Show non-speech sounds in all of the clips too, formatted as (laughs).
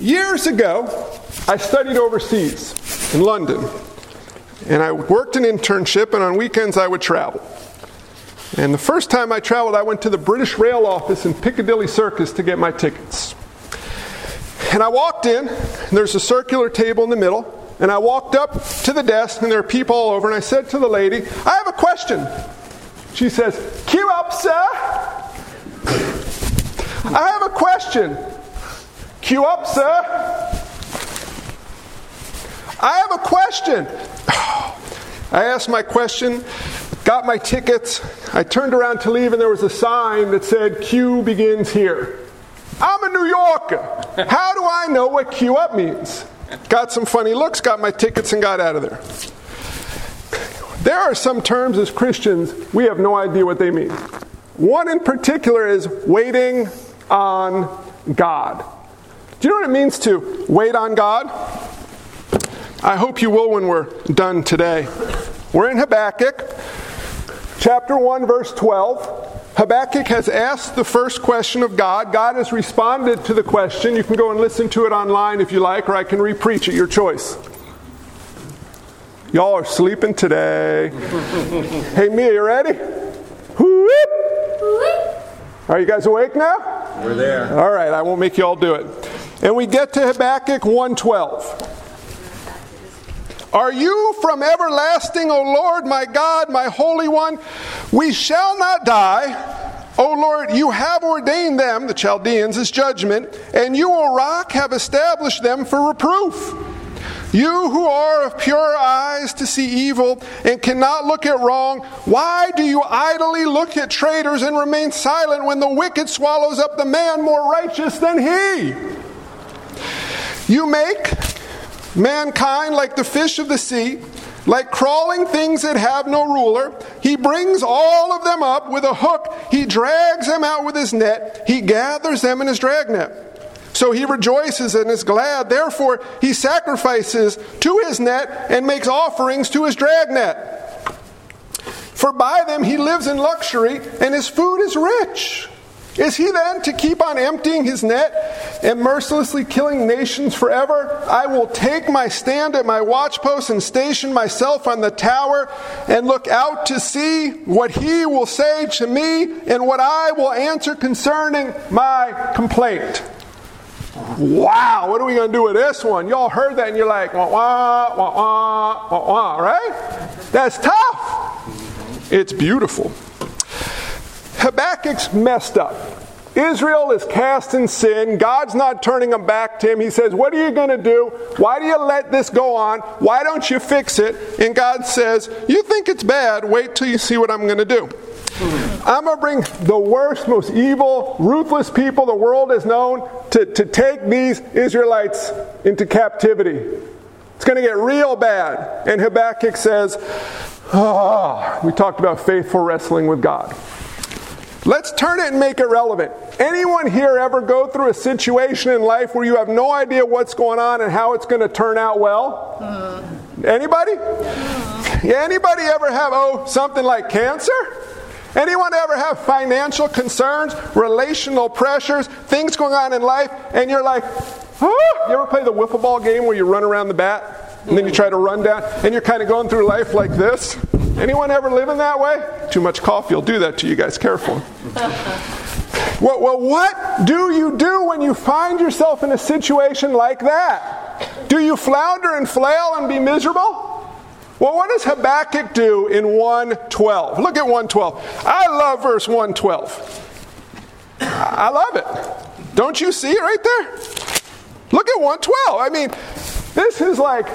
Years ago, I studied overseas in London. And I worked an internship, and on weekends I would travel. And the first time I traveled, I went to the British Rail office in Piccadilly Circus to get my tickets. And I walked in, and there's a circular table in the middle, and I walked up to the desk, and there are people all over, and I said to the lady, I have a question. She says, Queue up, sir. (laughs) I have a question. Queue up, sir. I have a question. (sighs) I asked my question, got my tickets. I turned around to leave, and there was a sign that said, Queue begins here. I'm a New Yorker. (laughs) How do I know what queue up means? Got some funny looks, got my tickets, and got out of there. There are some terms as Christians we have no idea what they mean. One in particular is waiting on God. Do you know what it means to wait on God? I hope you will when we're done today. We're in Habakkuk, chapter 1, verse 12. Habakkuk has asked the first question of God. God has responded to the question. You can go and listen to it online if you like, or I can repreach it, your choice. Y'all are sleeping today. (laughs) hey, Mia, you ready? Are you guys awake now? We're there. All right, I won't make you all do it. And we get to Habakkuk 112. Are you from everlasting, O Lord, my God, my Holy One? We shall not die. O Lord, you have ordained them, the Chaldeans, as judgment, and you, O rock, have established them for reproof. You who are of pure eyes to see evil and cannot look at wrong, why do you idly look at traitors and remain silent when the wicked swallows up the man more righteous than he? You make mankind like the fish of the sea, like crawling things that have no ruler. He brings all of them up with a hook. He drags them out with his net. He gathers them in his dragnet. So he rejoices and is glad. Therefore, he sacrifices to his net and makes offerings to his dragnet. For by them he lives in luxury, and his food is rich. Is he then to keep on emptying his net and mercilessly killing nations forever? I will take my stand at my watchpost and station myself on the tower and look out to see what he will say to me and what I will answer concerning my complaint. Wow, what are we going to do with this one? Y'all heard that and you're like, wah, wah, wah, wah, wah, wah, right? That's tough. It's beautiful. Habakkuk's messed up. Israel is cast in sin. God's not turning them back to him. He says, What are you going to do? Why do you let this go on? Why don't you fix it? And God says, You think it's bad. Wait till you see what I'm going to do. I'm going to bring the worst, most evil, ruthless people the world has known to, to take these Israelites into captivity. It's going to get real bad. And Habakkuk says, Oh, we talked about faithful wrestling with God. Let's turn it and make it relevant. Anyone here ever go through a situation in life where you have no idea what's going on and how it's going to turn out well? Uh, Anybody? Uh, yeah, anybody ever have oh something like cancer? Anyone ever have financial concerns, relational pressures, things going on in life, and you're like, oh, you ever play the wiffle ball game where you run around the bat and then you try to run down and you're kind of going through life like this? Anyone ever living that way? Too much coffee will do that to you guys. Careful. (laughs) well, well, what do you do when you find yourself in a situation like that? Do you flounder and flail and be miserable? Well, what does Habakkuk do in 112? Look at 112. I love verse 112. I love it. Don't you see it right there? Look at 112. I mean, this is like,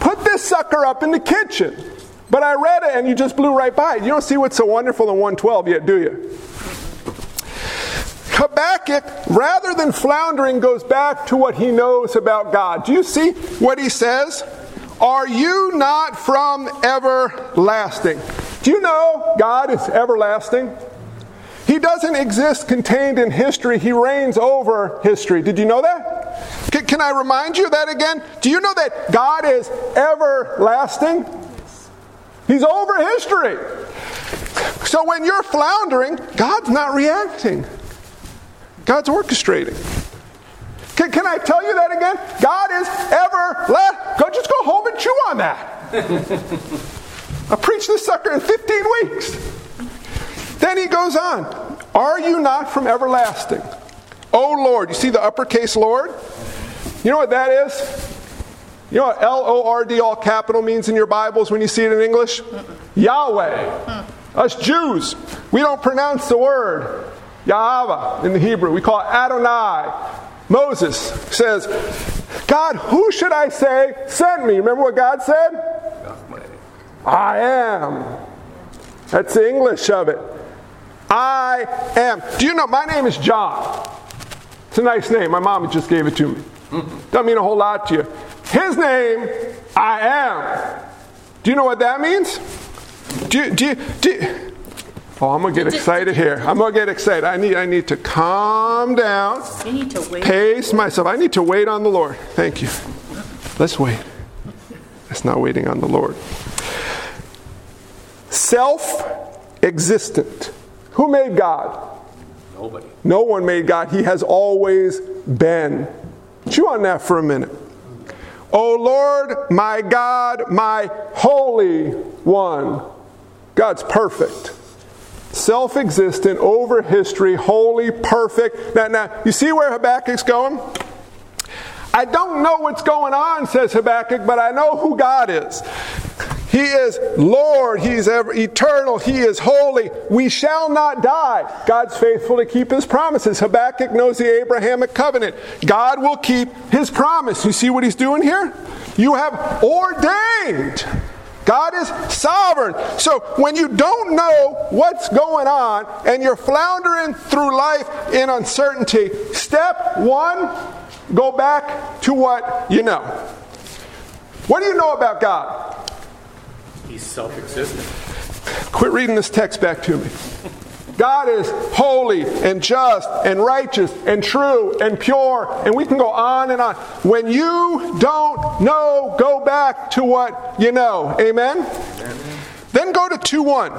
put this sucker up in the kitchen. But I read it and you just blew right by it. You don't see what's so wonderful in 112 yet, do you? Habakkuk, rather than floundering, goes back to what he knows about God. Do you see what he says? Are you not from everlasting? Do you know God is everlasting? He doesn't exist contained in history, He reigns over history. Did you know that? Can, I remind you of that again? Do you know that God is everlasting? He's over history. So when you're floundering, God's not reacting, God's orchestrating. Can, can I tell you that again? God is everlasting. Go, just go home and chew on that. (laughs) I preached this sucker in 15 weeks. Then he goes on. Are you not from everlasting? Oh Lord. You see the uppercase Lord? You know what that is? You know what L O R D, all capital, means in your Bibles when you see it in English? Yahweh. Us Jews, we don't pronounce the word Yahweh in the Hebrew. We call it Adonai. Moses says, God, who should I say sent me? Remember what God said? I am. That's the English of it. I am. Do you know my name is John? It's a nice name. My mom just gave it to me. Doesn't mean a whole lot to you. His name, I am. Do you know what that means? Do you, do you, do you, Oh, I'm gonna get excited here. I'm gonna get excited. I need I need to calm down. You need to wait. Pace myself. I need to wait on the Lord. Thank you. Let's wait. It's not waiting on the Lord. Self-existent. Who made God? Nobody. No one made God. He has always been. Chew on that for a minute. O Lord, my God, my Holy One. God's perfect. Self existent, over history, holy, perfect. Now, now, you see where Habakkuk's going? I don't know what's going on, says Habakkuk, but I know who God is. He is Lord. He is ever eternal. He is holy. We shall not die. God's faithful to keep his promises. Habakkuk knows the Abrahamic covenant. God will keep his promise. You see what he's doing here? You have ordained. God is sovereign. So when you don't know what's going on and you're floundering through life in uncertainty, step one, go back to what you know. What do you know about God? He's self existent. Quit reading this text back to me. God is holy and just and righteous and true and pure, and we can go on and on. When you don't know, go back to what you know. Amen? Amen. Then go to 2 1.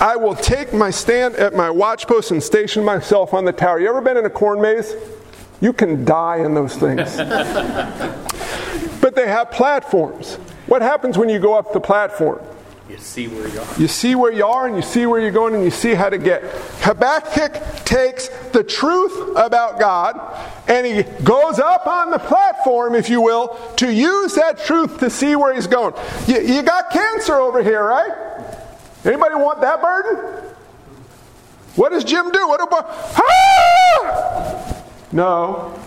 I will take my stand at my watchpost and station myself on the tower. You ever been in a corn maze? You can die in those things. (laughs) but they have platforms. What happens when you go up the platform? You see where you are. You see where you are and you see where you're going and you see how to get. Habakkuk takes the truth about God and he goes up on the platform, if you will, to use that truth to see where he's going. You, you got cancer over here, right? Anybody want that burden? What does Jim do? What about. Ah! No.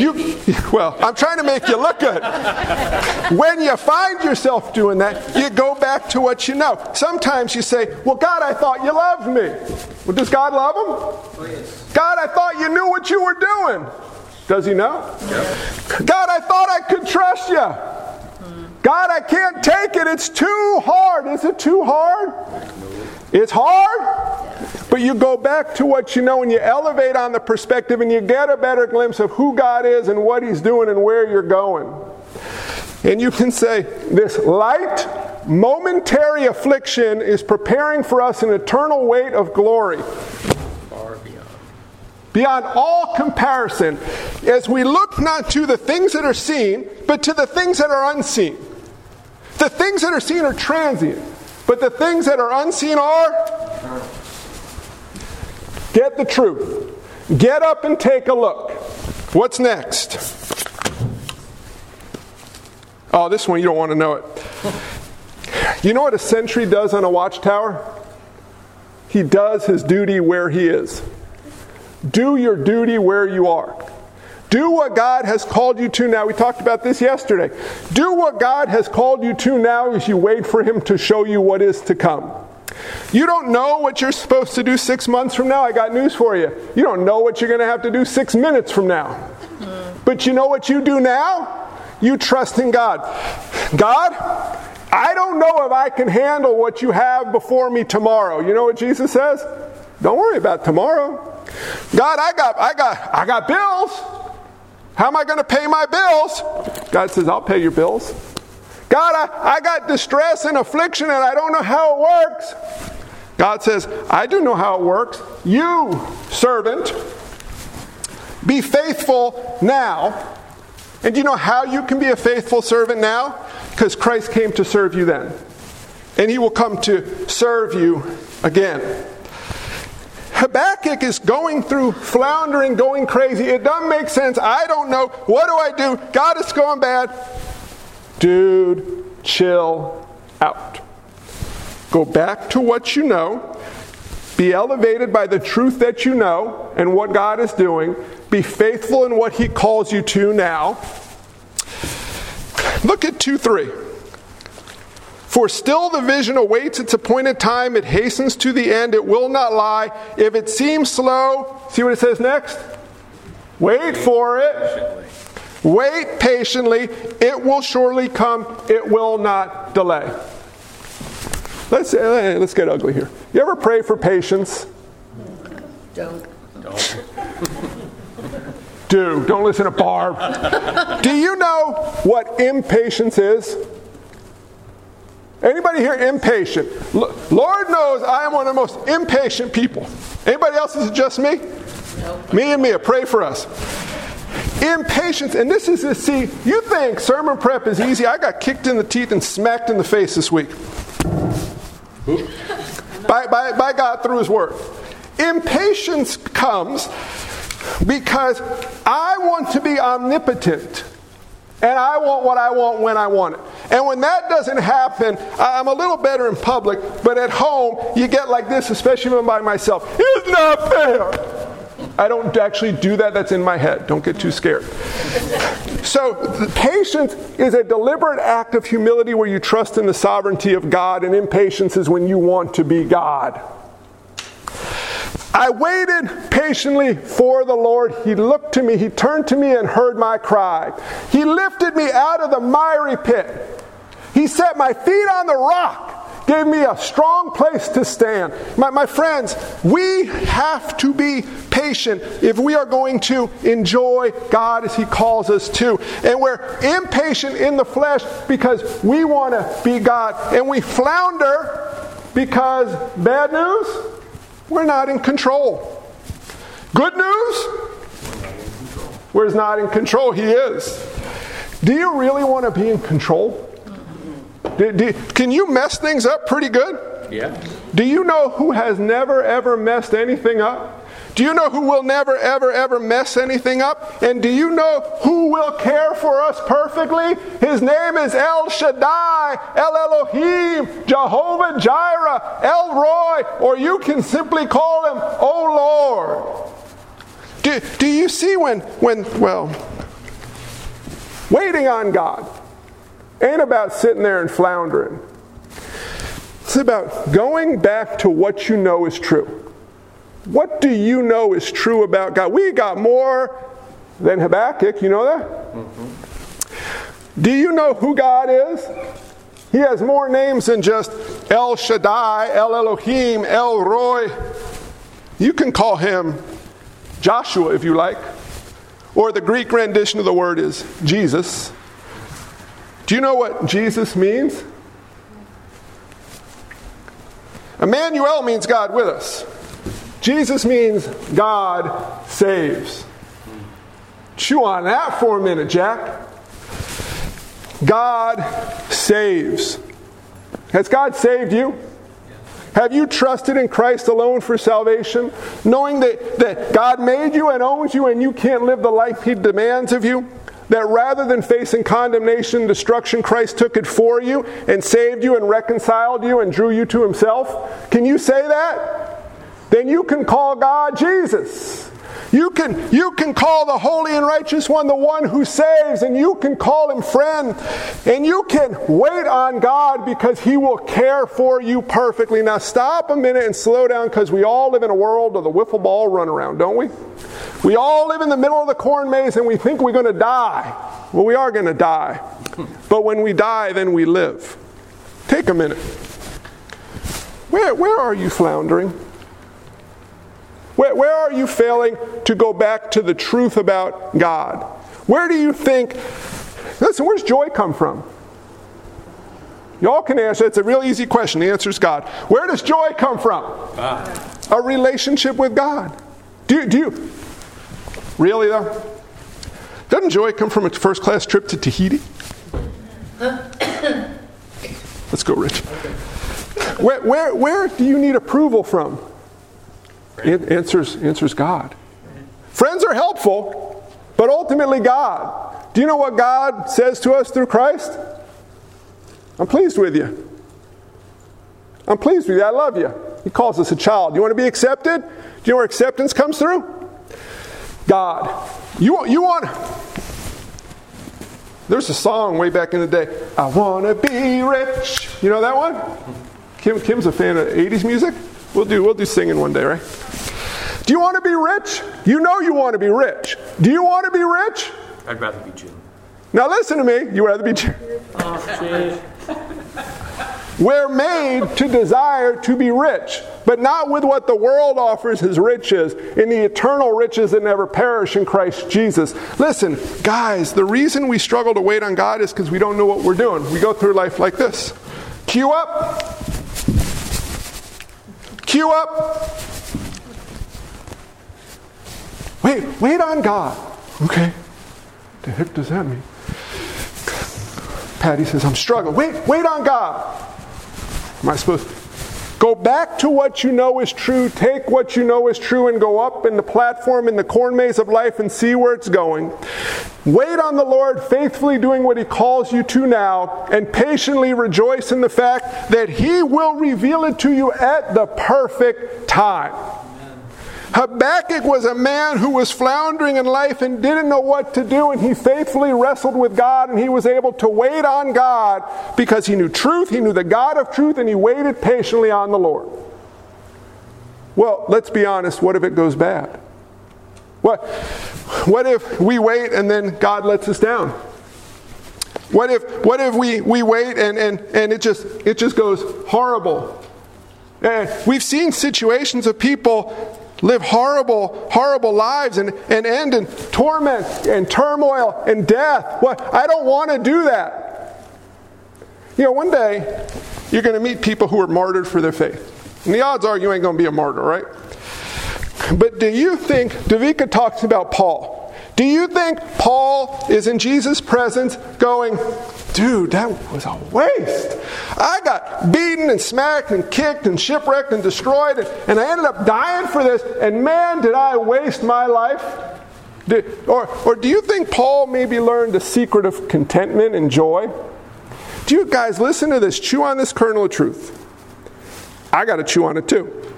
You, (laughs) well, I'm trying to make you look good. when you find yourself doing that, you go back to what you know. Sometimes you say, Well, God, I thought you loved me. Well, does God love him? Oh, yes. God, I thought you knew what you were doing. Does he know? God, I thought I could trust you. God, I can't take it. It's too hard. Is it too hard? It's hard, but you go back to what you know and you elevate on the perspective and you get a better glimpse of who God is and what He's doing and where you're going. And you can say, This light, momentary affliction is preparing for us an eternal weight of glory. Far beyond. Beyond all comparison, as we look not to the things that are seen, but to the things that are unseen. The things that are seen are transient. But the things that are unseen are get the truth. Get up and take a look. What's next? Oh, this one you don't want to know it. You know what a sentry does on a watchtower? He does his duty where he is. Do your duty where you are. Do what God has called you to now. We talked about this yesterday. Do what God has called you to now as you wait for Him to show you what is to come. You don't know what you're supposed to do six months from now. I got news for you. You don't know what you're going to have to do six minutes from now. But you know what you do now? You trust in God. God, I don't know if I can handle what you have before me tomorrow. You know what Jesus says? Don't worry about tomorrow. God, I got I got I got bills. How am I going to pay my bills? God says, I'll pay your bills. God, I, I got distress and affliction and I don't know how it works. God says, I do know how it works. You, servant, Be faithful now. And do you know how you can be a faithful servant now? Because Christ came to serve you then. And he will come to serve you again. Habakkuk is going through floundering, going crazy. It doesn't make sense. I don't know. What do I do? God is going bad. Dude, chill out. Go back to what you know. Be elevated by the truth that you know and what God is doing. Be faithful in what He calls you to now. Look at 2 3. For still the vision awaits its appointed time, it hastens to the end, it will not lie. If it seems slow, see what it says next? Wait for it. Wait patiently, it will surely come, it will not delay. Let's, uh, let's get ugly here. You ever pray for patience? Don't. Don't. (laughs) Do. Don't listen to Barb. (laughs) Do you know what impatience is? Anybody here impatient? Lord knows I am one of the most impatient people. Anybody else is it just me? Nope. Me and Mia, pray for us. Impatience, and this is to see, you think sermon prep is easy. I got kicked in the teeth and smacked in the face this week. By, by, by God through His Word. Impatience comes because I want to be omnipotent. And I want what I want when I want it. And when that doesn't happen, I'm a little better in public, but at home, you get like this, especially when I'm by myself. It's not fair. I don't actually do that, that's in my head. Don't get too scared. So, patience is a deliberate act of humility where you trust in the sovereignty of God, and impatience is when you want to be God. I waited patiently for the Lord. He looked to me, He turned to me and heard my cry. He lifted me out of the miry pit. He set my feet on the rock, gave me a strong place to stand. My, my friends, we have to be patient if we are going to enjoy God as He calls us to. And we're impatient in the flesh because we want to be God. And we flounder because, bad news, we're not in control. Good news? We're not in control. He is. Do you really want to be in control? Do, do, can you mess things up pretty good? Yeah. Do you know who has never ever messed anything up? Do you know who will never ever ever mess anything up? And do you know who will care for us perfectly? His name is El Shaddai, El Elohim, Jehovah Jireh, El Roi, or you can simply call him, Oh Lord. Do, do you see when, when, well, waiting on God ain't about sitting there and floundering. It's about going back to what you know is true. What do you know is true about God? We got more than Habakkuk, you know that? Mm-hmm. Do you know who God is? He has more names than just El Shaddai, El Elohim, El Roi. You can call him Joshua if you like. Or the Greek rendition of the word is Jesus. Do you know what Jesus means? Emmanuel means God with us. Jesus means God saves. Chew on that for a minute, Jack. God saves. Has God saved you? Have you trusted in Christ alone for salvation, knowing that, that God made you and owns you and you can't live the life He demands of you? That rather than facing condemnation and destruction, Christ took it for you and saved you and reconciled you and drew you to Himself? Can you say that? Then you can call God Jesus. You can, you can call the holy and righteous one the one who saves, and you can call him friend, and you can wait on God because he will care for you perfectly. Now, stop a minute and slow down because we all live in a world of the wiffle ball runaround, don't we? We all live in the middle of the corn maze and we think we're going to die. Well, we are going to die. But when we die, then we live. Take a minute. Where, where are you floundering? Where, where are you failing to go back to the truth about God? Where do you think, listen, where's joy come from? Y'all can answer. It's a real easy question. The answer is God. Where does joy come from? God. A relationship with God. Do, you- do you? Really, though? Doesn't joy come from a first class trip to Tahiti? (coughs) Let's go, Rich. Where, where, where do you need approval from? An- answers, answers God. Friends are helpful, but ultimately God. Do you know what God says to us through Christ? I'm pleased with you. I'm pleased with you. I love you. He calls us a child. You want to be accepted? Do you know where acceptance comes through? God. You, you want. There's a song way back in the day. I want to be rich. You know that one? Kim, Kim's a fan of 80s music. We'll do, we'll do singing one day, right? Do you want to be rich? You know you want to be rich. Do you want to be rich? I'd rather be Jim. Now listen to me. You'd rather be. Jim? (laughs) We're made to desire to be rich, but not with what the world offers as riches, in the eternal riches that never perish in Christ Jesus. Listen, guys, the reason we struggle to wait on God is because we don't know what we're doing. We go through life like this. Cue up. Cue up. Wait, wait on God. Okay. The heck does that mean? Patty says, I'm struggling. Wait, wait on God. Am I supposed Go back to what you know is true, take what you know is true, and go up in the platform in the corn maze of life and see where it's going. Wait on the Lord, faithfully doing what He calls you to now, and patiently rejoice in the fact that He will reveal it to you at the perfect time. Habakkuk was a man who was floundering in life and didn't know what to do, and he faithfully wrestled with God, and he was able to wait on God because he knew truth, he knew the God of truth, and he waited patiently on the Lord. Well, let's be honest, what if it goes bad? What, what if we wait and then God lets us down? What if, what if we, we wait and, and, and it, just, it just goes horrible? And we've seen situations of people live horrible, horrible lives and, and end in torment and turmoil and death. What? I don't want to do that. You know, one day you're going to meet people who are martyred for their faith. And the odds are you ain't going to be a martyr, right? But do you think, Davika talks about Paul. Do you think Paul is in Jesus' presence going, dude, that was a waste. I got beaten and smacked and kicked and shipwrecked and destroyed, and, I ended up dying for this, and man, did I waste my life. Did, or, or do you think Paul maybe learned the secret of contentment and joy? Do you guys listen to this? Chew on this kernel of truth. I got to chew on it too.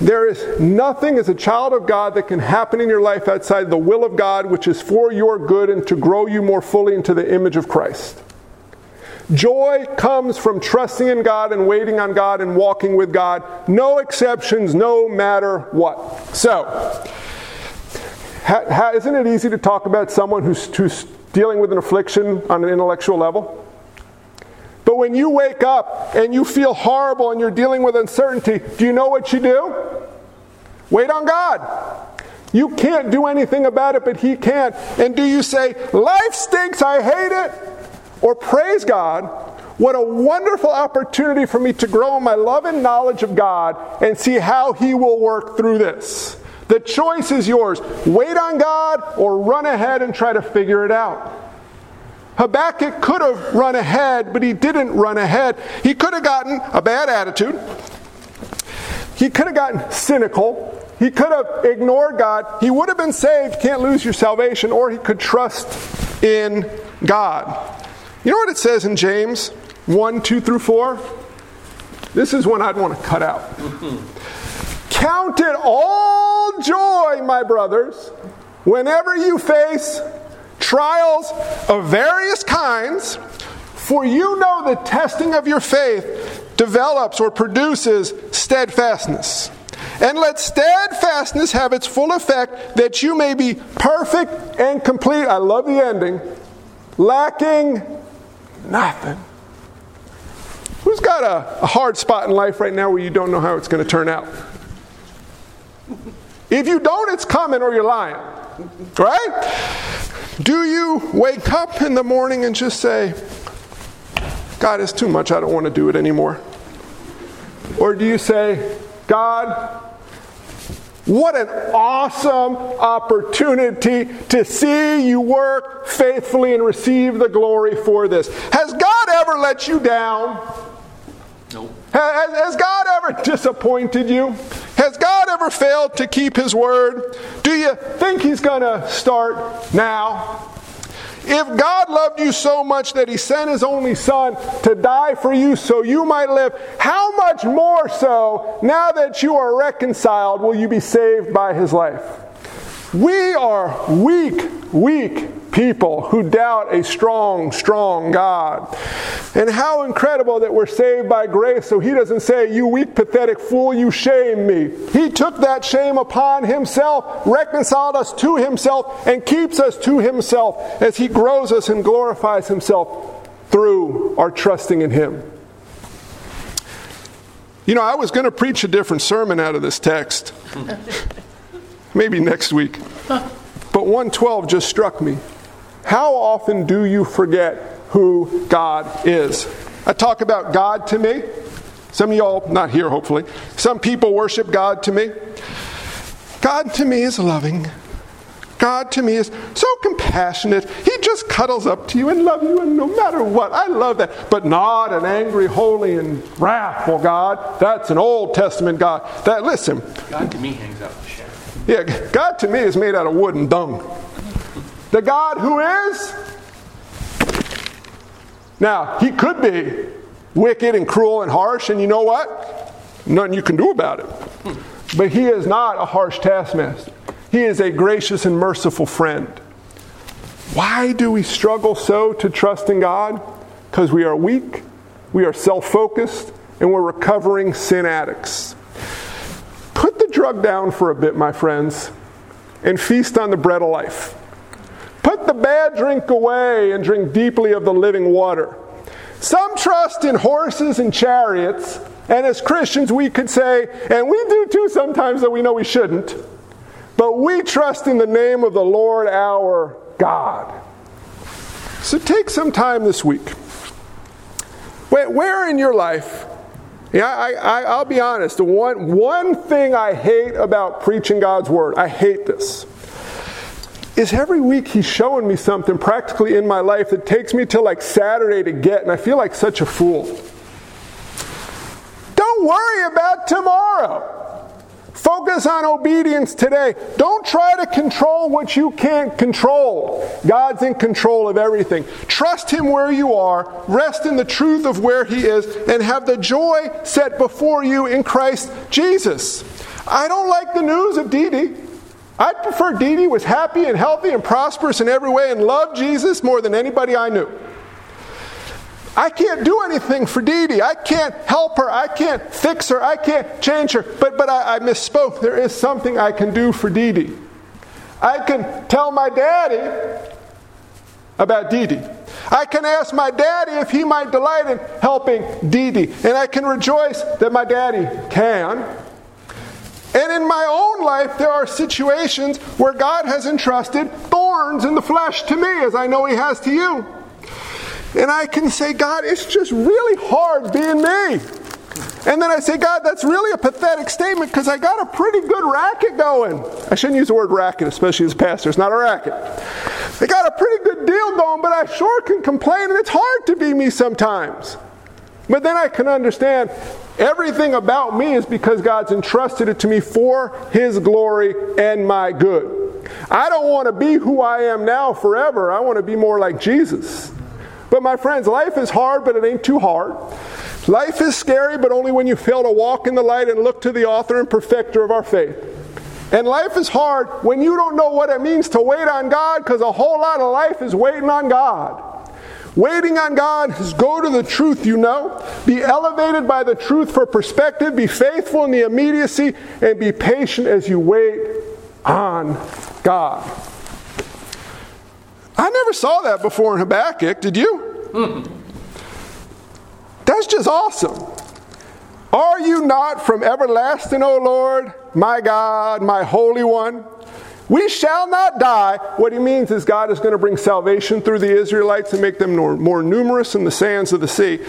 There is nothing as a child of God that can happen in your life outside the will of God, which is for your good and to grow you more fully into the image of Christ. Joy comes from trusting in God and waiting on God and walking with God. No exceptions, no matter what. So, ha, ha, isn't it easy to talk about someone who's, who's dealing with an affliction on an intellectual level? But when you wake up and you feel horrible and you're dealing with uncertainty, do you know what you do? Wait on God. You can't do anything about it, but He can. And do you say, Life stinks, I hate it? Or praise God, what a wonderful opportunity for me to grow in my love and knowledge of God and see how He will work through this. The choice is yours. Wait on God or run ahead and try to figure it out. Habakkuk could have run ahead, but he didn't run ahead. He could have gotten a bad attitude. He could have gotten cynical. He could have ignored God. He would have been saved, can't lose your salvation, or he could trust in God. You know what it says in James 1 2 through 4? This is one I'd want to cut out. Count it all joy, my brothers, whenever you face trials of various kinds, for you know the testing of your faith develops or produces steadfastness. And let steadfastness have its full effect that you may be perfect and complete. I love the ending. Lacking nothing. Who's got a, a hard spot in life right now where you don't know how it's going to turn out? If you don't, it's coming or you're lying. Right? Do you wake up in the morning and just say, God, it's too much, I don't want to do it anymore? Or do you say, God, What an awesome opportunity to see you work faithfully and receive the glory for this. Has God ever let you down? Nope. Has, has God ever disappointed you? Has God ever failed to keep his word? Do you think he's going to start now? If God loved you so much that he sent his only son to die for you so you might live, how much more so, now that you are reconciled, will you be saved by his life? We are weak, weak people who doubt a strong, strong God. And how incredible that we're saved by grace so he doesn't say, You weak, pathetic fool, you shame me. He took that shame upon himself, reconciled us to himself, and keeps us to himself as he grows us and glorifies himself through our trusting in him. You know, I was going to preach a different sermon out of this text. (laughs) Maybe next week. But 112 just struck me. How often do you forget who God is? I talk about God to me. Some of y'all, not here hopefully, some people worship God to me. God to me is loving. God to me is so compassionate. He just cuddles up to you and loves you, and no matter what, I love that. But not an angry, holy, and wrathful God. That's an Old Testament God. That listen. God to me hangs out the shadow. Yeah, God to me is made out of wood and dung. The God who is. Now, he could be wicked and cruel and harsh, and you know what? Nothing you can do about it. But he is not a harsh taskmaster. He is a gracious and merciful friend. Why do we struggle so to trust in God? Because we are weak, we are self focused, and we're recovering sin addicts. Put the drug down for a bit, my friends, and feast on the bread of life. The bad drink away and drink deeply of the living water. Some trust in horses and chariots, and as Christians, we could say, and we do too sometimes, though we know we shouldn't, but we trust in the name of the Lord our God. So take some time this week. Where in your life yeah, I, I, I'll be honest. One, one thing I hate about preaching God's word, I hate this, is every week He's showing me something practically in my life that takes me till like Saturday to get, and I feel like such a fool. Don't worry about tomorrow. Focus on obedience today. Don't try to control what you can't control. God's in control of everything. Trust Him where you are, rest in the truth of where He is, and have the joy set before you in Christ Jesus. I don't like the news of Dee Dee. I prefer Dee Dee was happy and healthy and prosperous in every way and loved Jesus more than anybody I knew. I can't do anything for Dee Dee. I can't help her. I can't fix her. I can't change her. But, but I, I misspoke. There is something I can do for Dee Dee. I can tell my daddy about Dee Dee. I can ask my daddy if he might delight in helping Dee Dee. And I can rejoice that my daddy can. And in my own life, there are situations where God has entrusted thorns in the flesh to me, as I know He has to you. And I can say, God, it's just really hard being me. And then I say, God, that's really a pathetic statement because I got a pretty good racket going. I shouldn't use the word racket, especially as a pastor. It's not a racket. I got a pretty good deal going, but I sure can complain, and it's hard to be me sometimes. But then I can understand everything about me is because God's entrusted it to me for His glory and my good. I don't want to be who I am now forever. I want to be more like Jesus. But my friends, life is hard, but it ain't too hard. Life is scary, but only when you fail to walk in the light and look to the author and perfecter of our faith. And life is hard when you don't know what it means to wait on God because a whole lot of life is waiting on God. Waiting on God is go to the truth you know, be elevated by the truth for perspective, be faithful in the immediacy, and be patient as you wait on God. I never saw that before in Habakkuk, did you? (laughs) That's just awesome. Are you not from everlasting, O Lord, my God, my Holy One? We shall not die. What he means is God is going to bring salvation through the Israelites and make them more, numerous in the sands of the sea.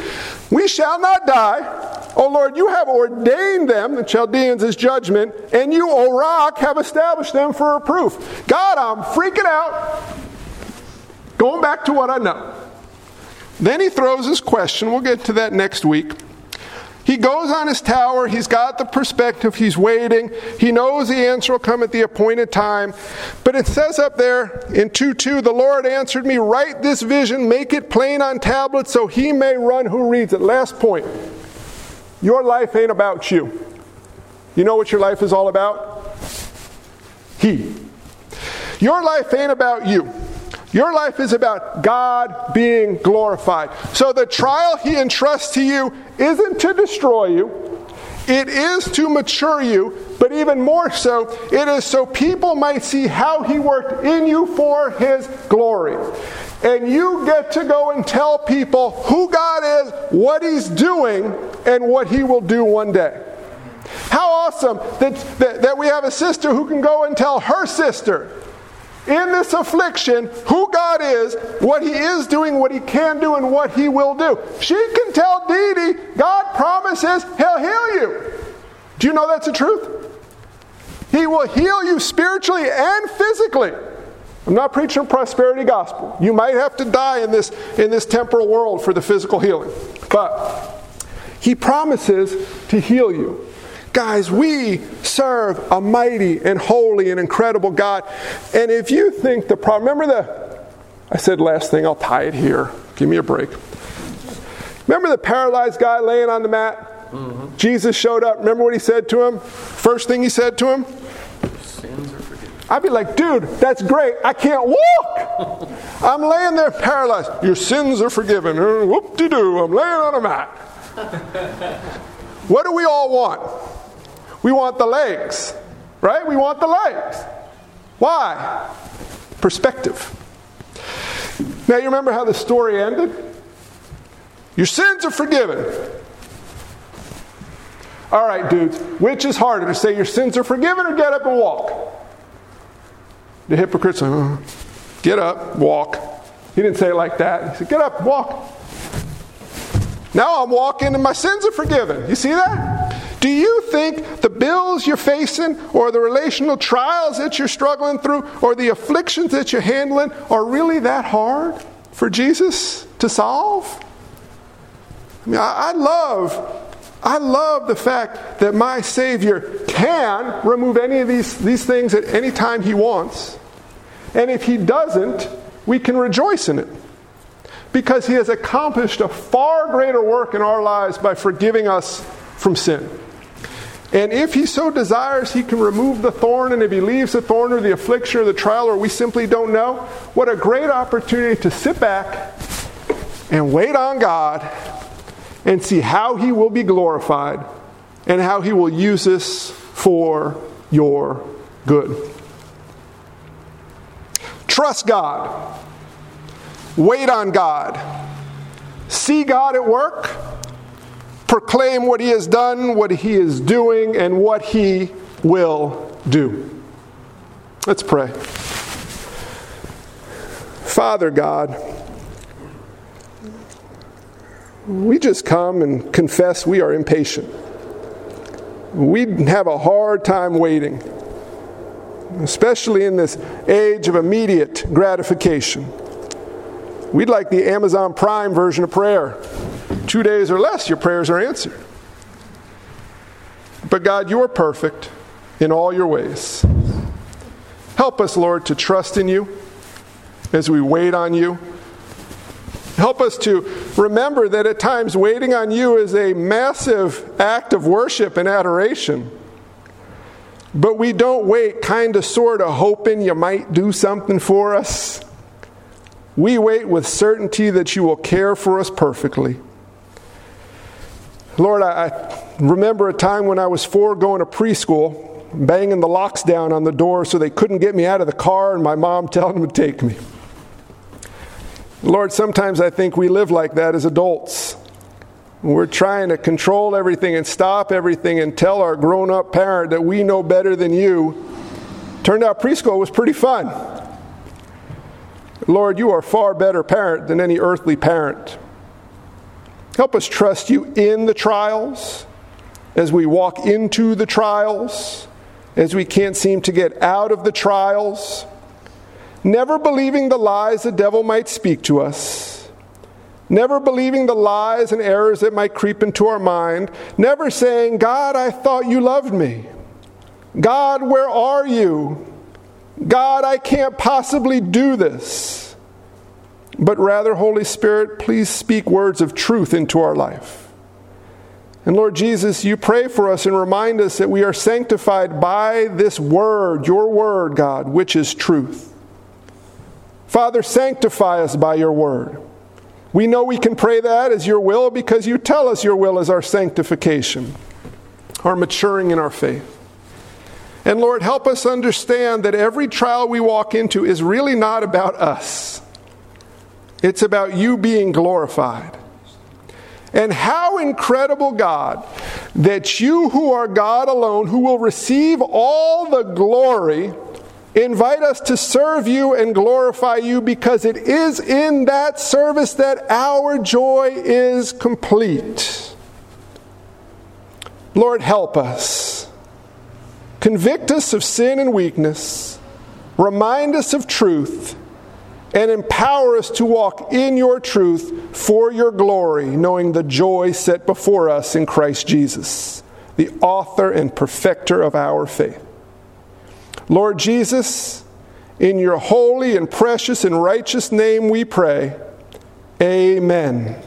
We shall not die, O Lord, you have ordained them, the Chaldeans, as judgment, and you, O rock, have established them for a proof. God, I'm freaking out. Going back to what I know. Then he throws his question. We'll get to that next week. He goes on his tower. He's got the perspective. He's waiting. He knows the answer will come at the appointed time. But it says up there in 2 2, the Lord answered me, Write this vision, make it plain on tablets so he may run who reads it. Last point. Your life ain't about you. You know what your life is all about? He. Your life ain't about you. Your life is about God being glorified. So the trial He entrusts to you isn't to destroy you, it is to mature you, but even more so, it is so people might see how He worked in you for His glory. And you get to go and tell people who God is, what He's doing, and what He will do one day. How awesome that, that, that we have a sister who can go and tell her sister in this affliction who God is, what He is doing, what He can do, and what He will do. She can tell Dee Dee, God promises He'll heal you. Do you know that's the truth? He will heal you spiritually and physically. I'm not preaching a prosperity gospel. You might have to die in this, in this temporal world for the physical healing. But He promises to heal you. Guys, we serve a mighty and holy and incredible God. And if you think the problem, remember the, I said last thing, I'll tie it here. Give me a break. Remember the paralyzed guy laying on the mat? Mm-hmm. Jesus showed up. Remember what he said to him? First thing he said to him? Sins are forgiven. I'd be like, dude, that's great. I can't walk. (laughs) I'm laying there paralyzed. Your sins are forgiven. Whoop de doo. I'm laying on a mat. (laughs) what do we all want? We want the legs, right? We want the legs. Why? Perspective. Now, you remember how the story ended? Your sins are forgiven. All right, dudes, which is harder to say your sins are forgiven or get up and walk? The hypocrites say, uh, get up, walk. He didn't say it like that. He said, get up, walk. Now I'm walking and my sins are forgiven. You see that? Do you think the bills you're facing, or the relational trials that you're struggling through, or the afflictions that you're handling are really that hard for Jesus to solve? I mean, I, I love I love the fact that my Savior can remove any of these, these things at any time He wants. And if He doesn't, we can rejoice in it. Because He has accomplished a far greater work in our lives by forgiving us from sin. And if he so desires, he can remove the thorn. And if he leaves the thorn or the affliction or the trial, or we simply don't know, what a great opportunity to sit back and wait on God and see how he will be glorified and how he will use this for your good. Trust God. Wait on God. See God at work proclaim what he has done, what he is doing, and what he will do. Let's pray. Father God, we just come and confess we are impatient. We have a hard time waiting, especially in this age of immediate gratification. We'd like the Amazon Prime version of prayer two days or less, your prayers are answered. But God, you are perfect in all your ways. Help us, Lord, to trust in you as we wait on you. Help us to remember that at times waiting on you is a massive act of worship and adoration. But we don't wait kind of sort of hoping you might do something for us. We wait with certainty that you will care for us perfectly. Lord, I, I remember a time when I was four going to preschool, banging the locks down on the door so they couldn't get me out of the car, and my mom (laughs) telling them to take me. Lord, sometimes I think we live like that as adults. We're trying to control everything and stop everything and tell our grown up parent that we know better than you. Turned out preschool was pretty fun. Lord, you are far better parent than any earthly parent. Help us trust you in the trials. as we walk into the trials, as we can't seem to get out of the trials, never believing the lies the devil might speak to us, never believing the lies and errors that might creep into our mind, never saying, God, I thought you loved me. God, where are you? God, I can't possibly do this. But rather, Holy Spirit, please speak words of truth into our life. And Lord Jesus, you pray for us and remind us that we are sanctified by this word, your word, God, which is truth. Father, sanctify us by your word. We know we can pray that as your will because you tell us your will is our sanctification, our maturing in our faith. And Lord, help us understand that every trial we walk into is really not about us, it's about you being glorified. And how incredible, God, that you, who are God alone, who will receive all the glory, invite us to serve you and glorify you because it is in that service that our joy is complete. Lord, help us. Convict us of sin and weakness, remind us of truth and empower us to walk in your truth for your glory, knowing the joy set before us in Christ Jesus, the author and perfecter of our faith. Lord Jesus, in your holy and precious and righteous name we pray. Amen.